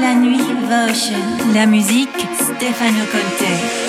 La nuit Votion. La musique Stefano Conte.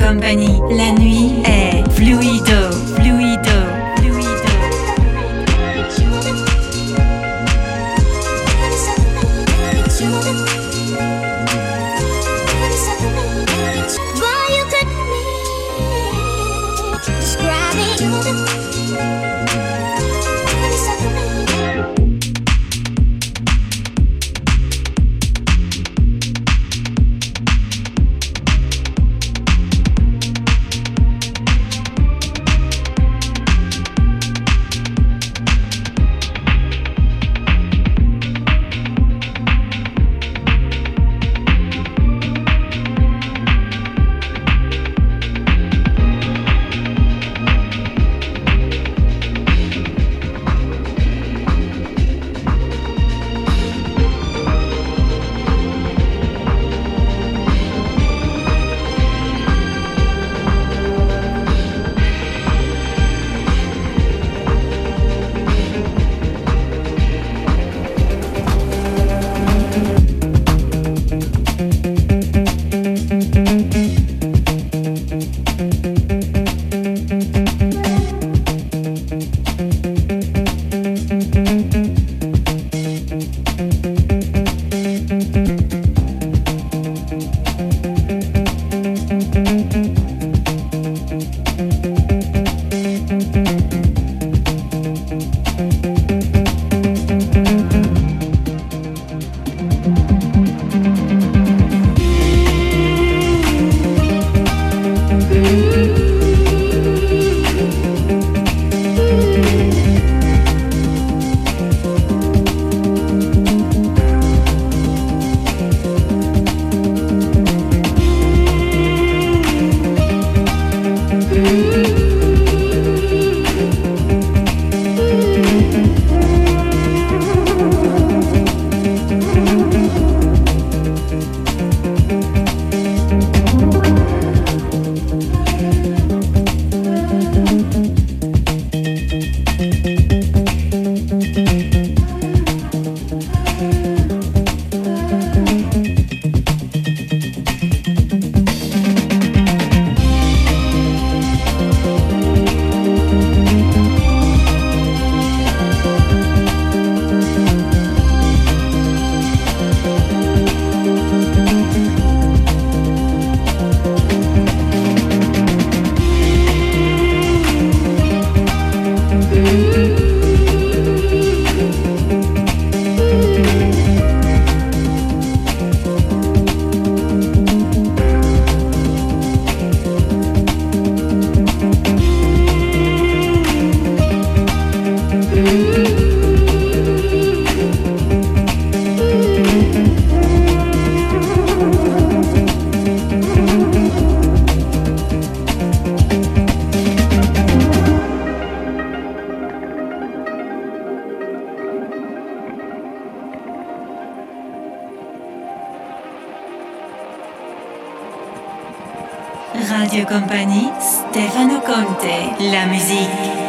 La nuit est fluido, compagnie Stefano Conte. La musique.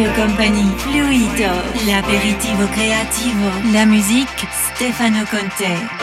Radio Company, Fluido, l'aperitivo creativo, la musique, Stefano Conte.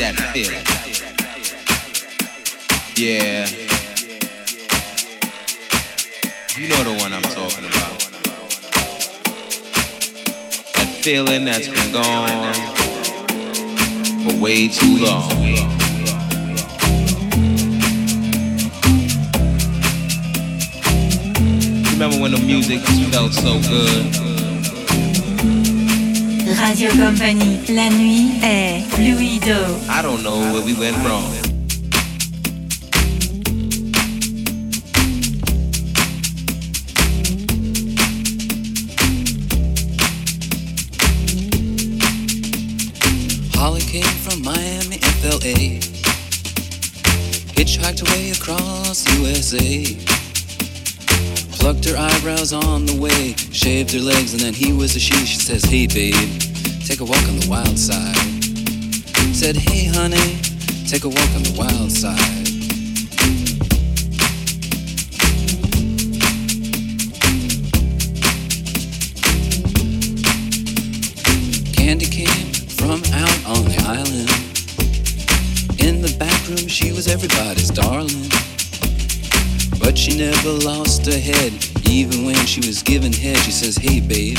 That feeling. Yeah. You know the one I'm talking about. That feeling that's been gone for way too long. Remember when the music felt so good? Radio Company, la nuit est fluido. I don't know where we went wrong. Holly came from Miami, FLA. Hitchhiked away across USA. Plucked her eyebrows on the way, shaved her legs, and then he was a she. She says, Hey, babe. Take a walk on the wild side. Said, hey honey, take a walk on the wild side. Candy came from out on the island. In the back room, she was everybody's darling. But she never lost her head, even when she was given head. She says, Hey, babe,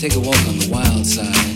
take a walk on the wild side.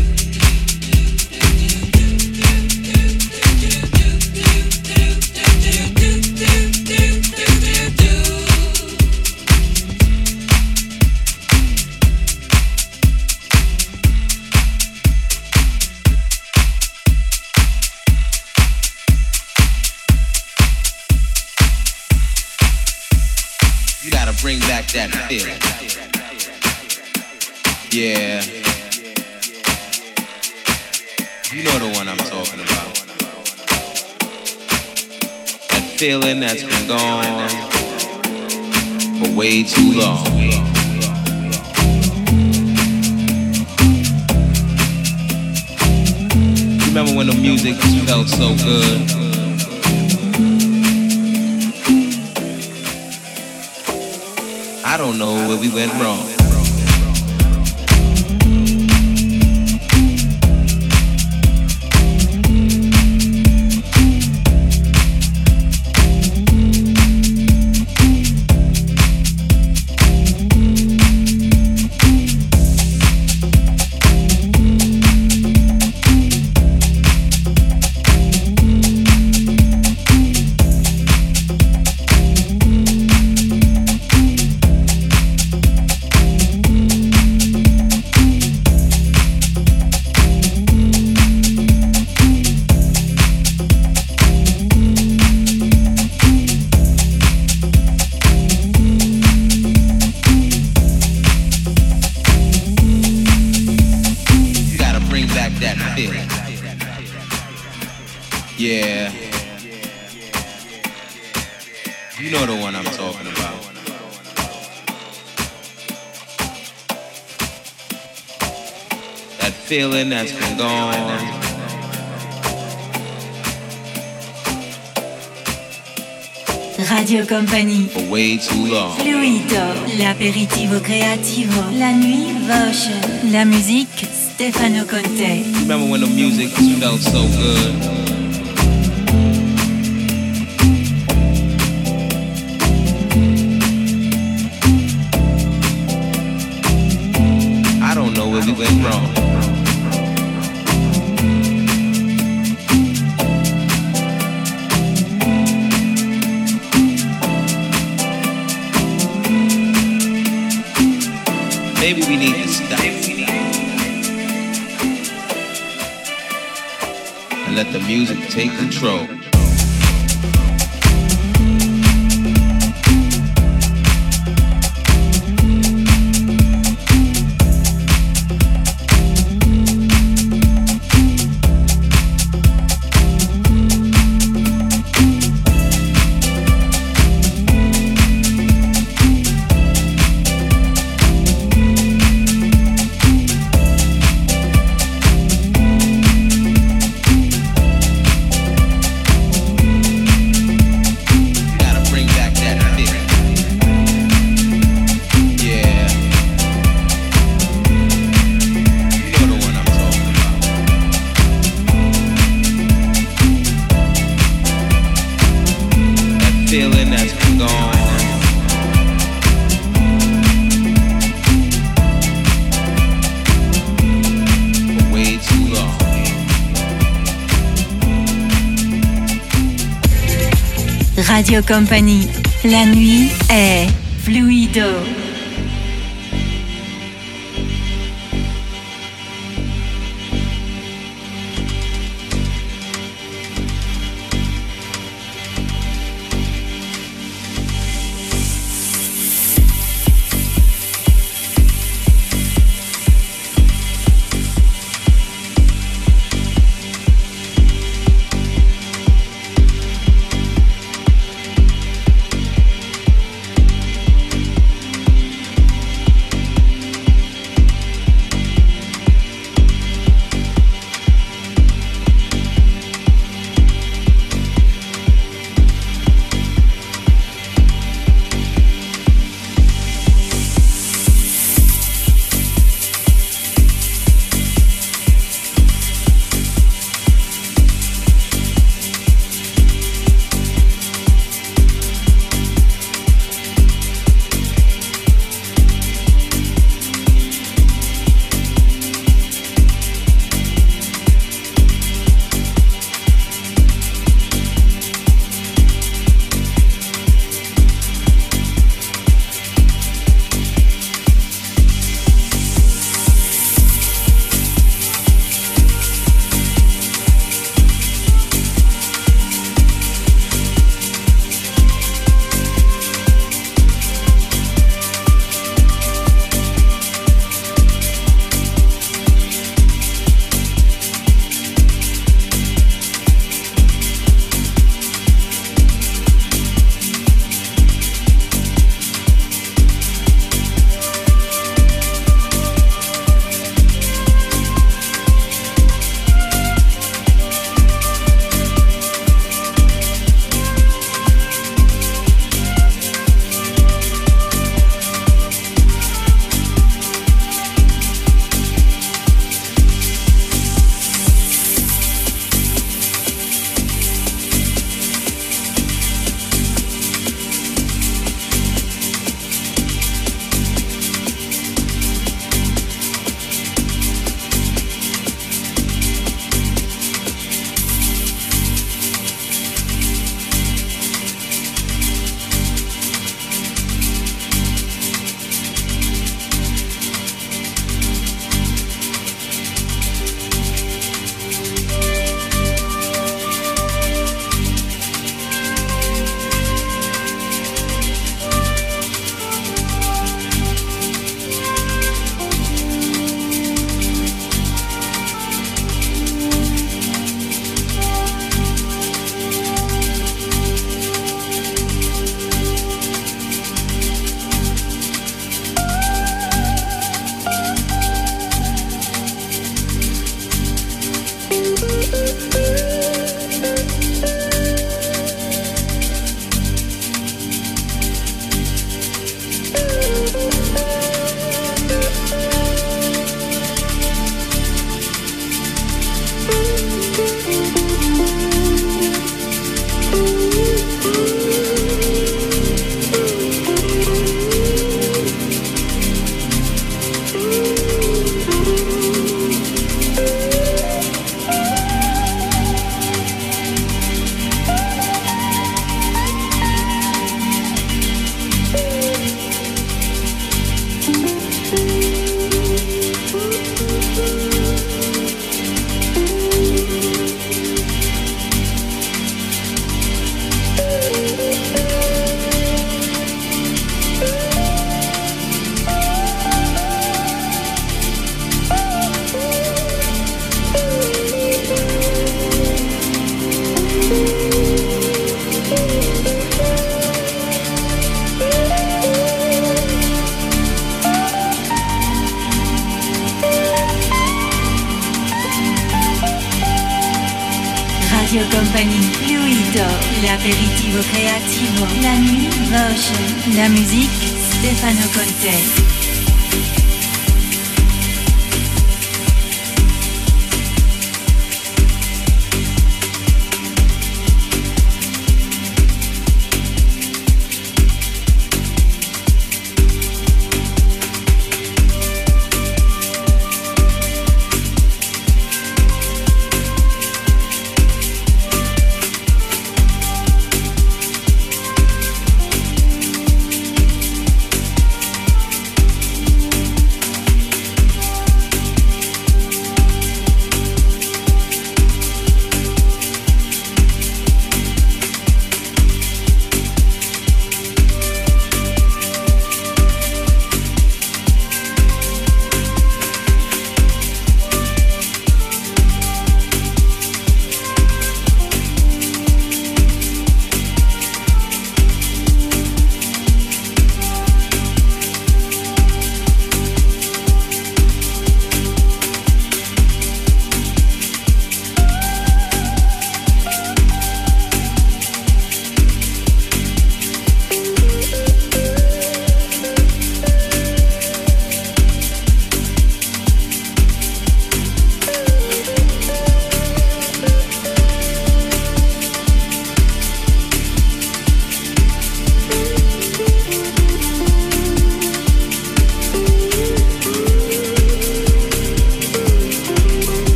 that feeling. Yeah. You know the one I'm talking about. That feeling that's been gone for way too long. Remember when the music felt so good? I don't know where we went wrong. Creativo, la nuit Voce, la musique Stefano Conte. Remember when the music felt so good? Maybe we need to stop and let the music take control. La nuit est fluido.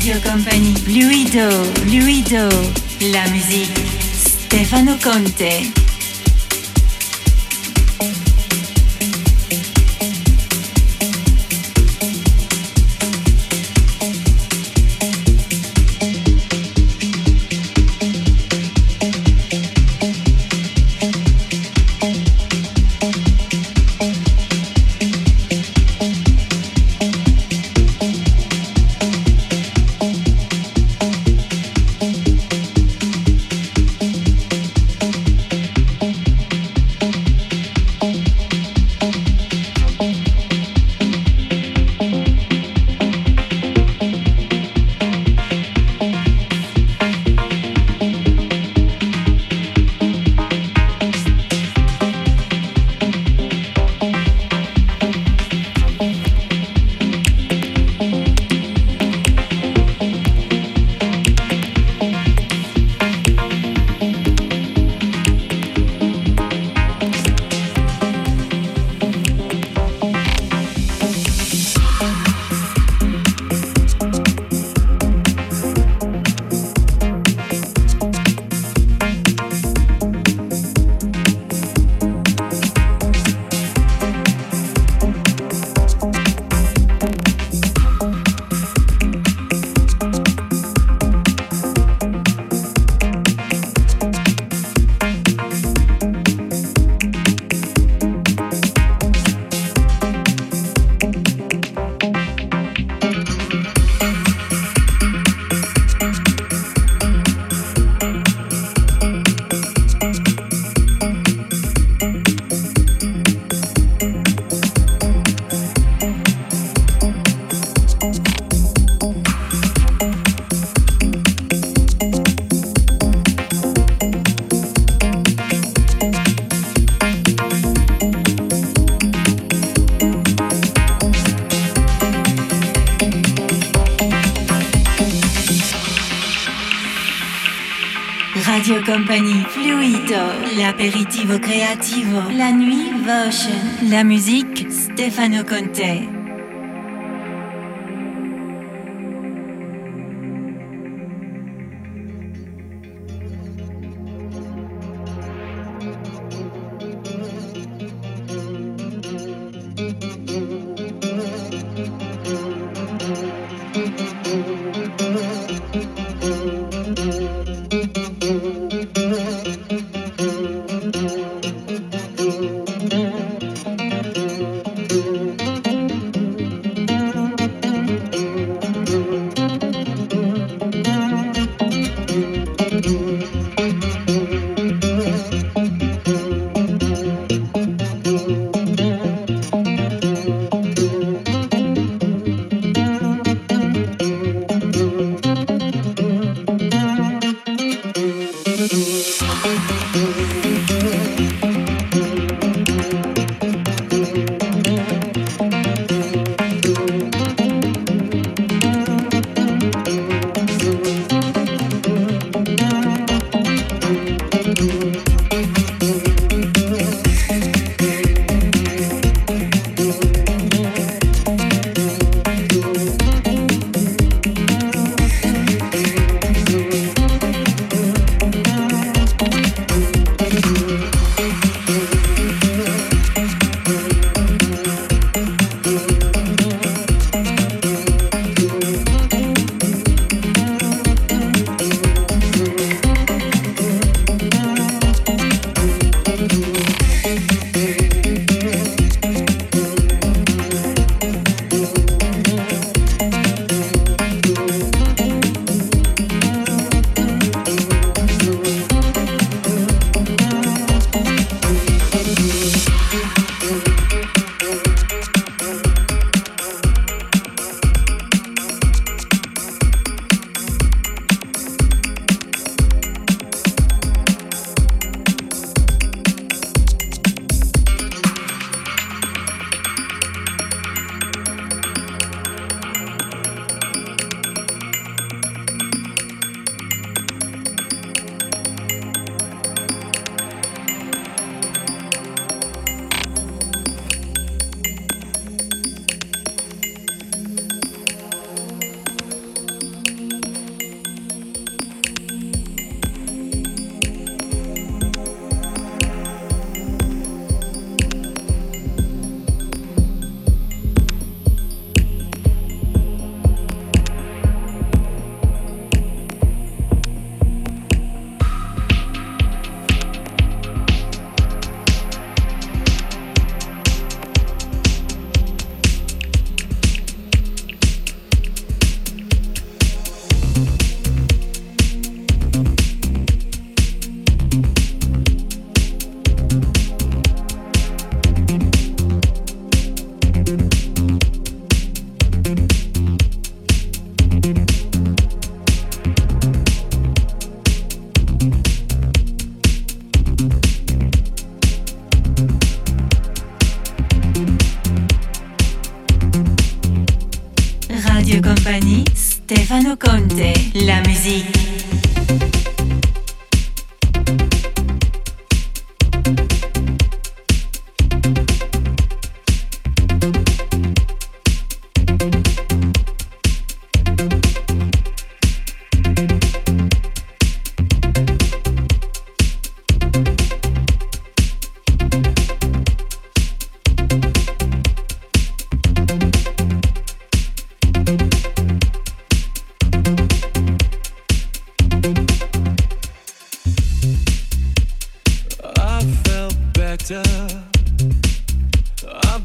Radio Company, Bluido, Bluido, la musique, Stefano Conte. La nuit Votion, la musique Stefano Conte.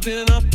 Radio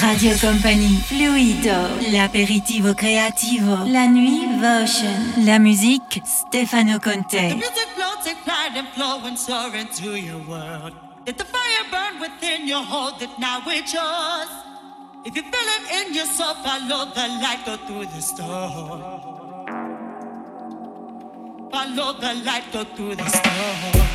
Radio Company, Fluido, l'aperitivo creativo, la nuit Votion, la musique Stefano Conte. The music floats ignite and flow and soar into your world. Let the fire burn within you, hold it now, it's yours. If you feel it in yourself, follow the light, go through the storm. Follow the light, go through the storm.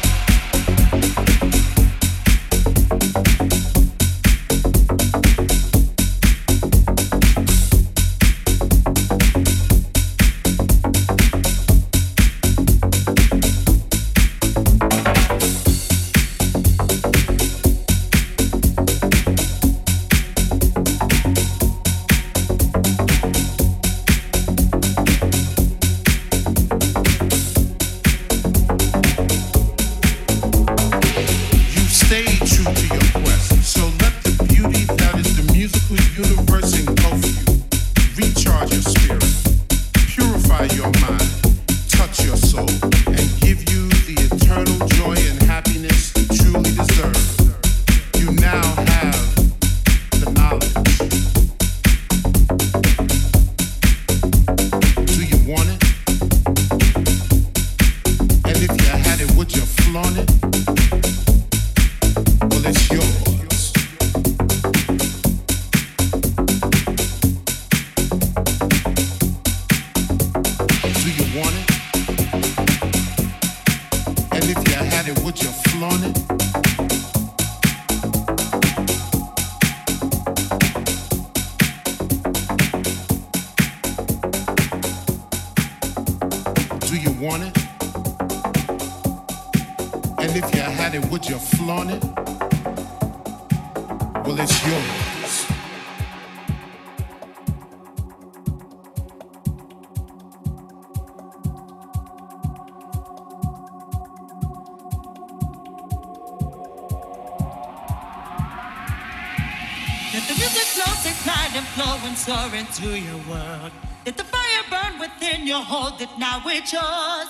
Into your world. Let the fire burn within you, hold it now, it's yours.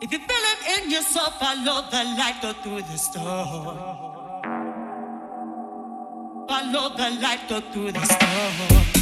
If you feel it in your soul, follow the light, go through the storm. Follow the light, go through the storm.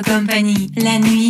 Radio Company. La nuit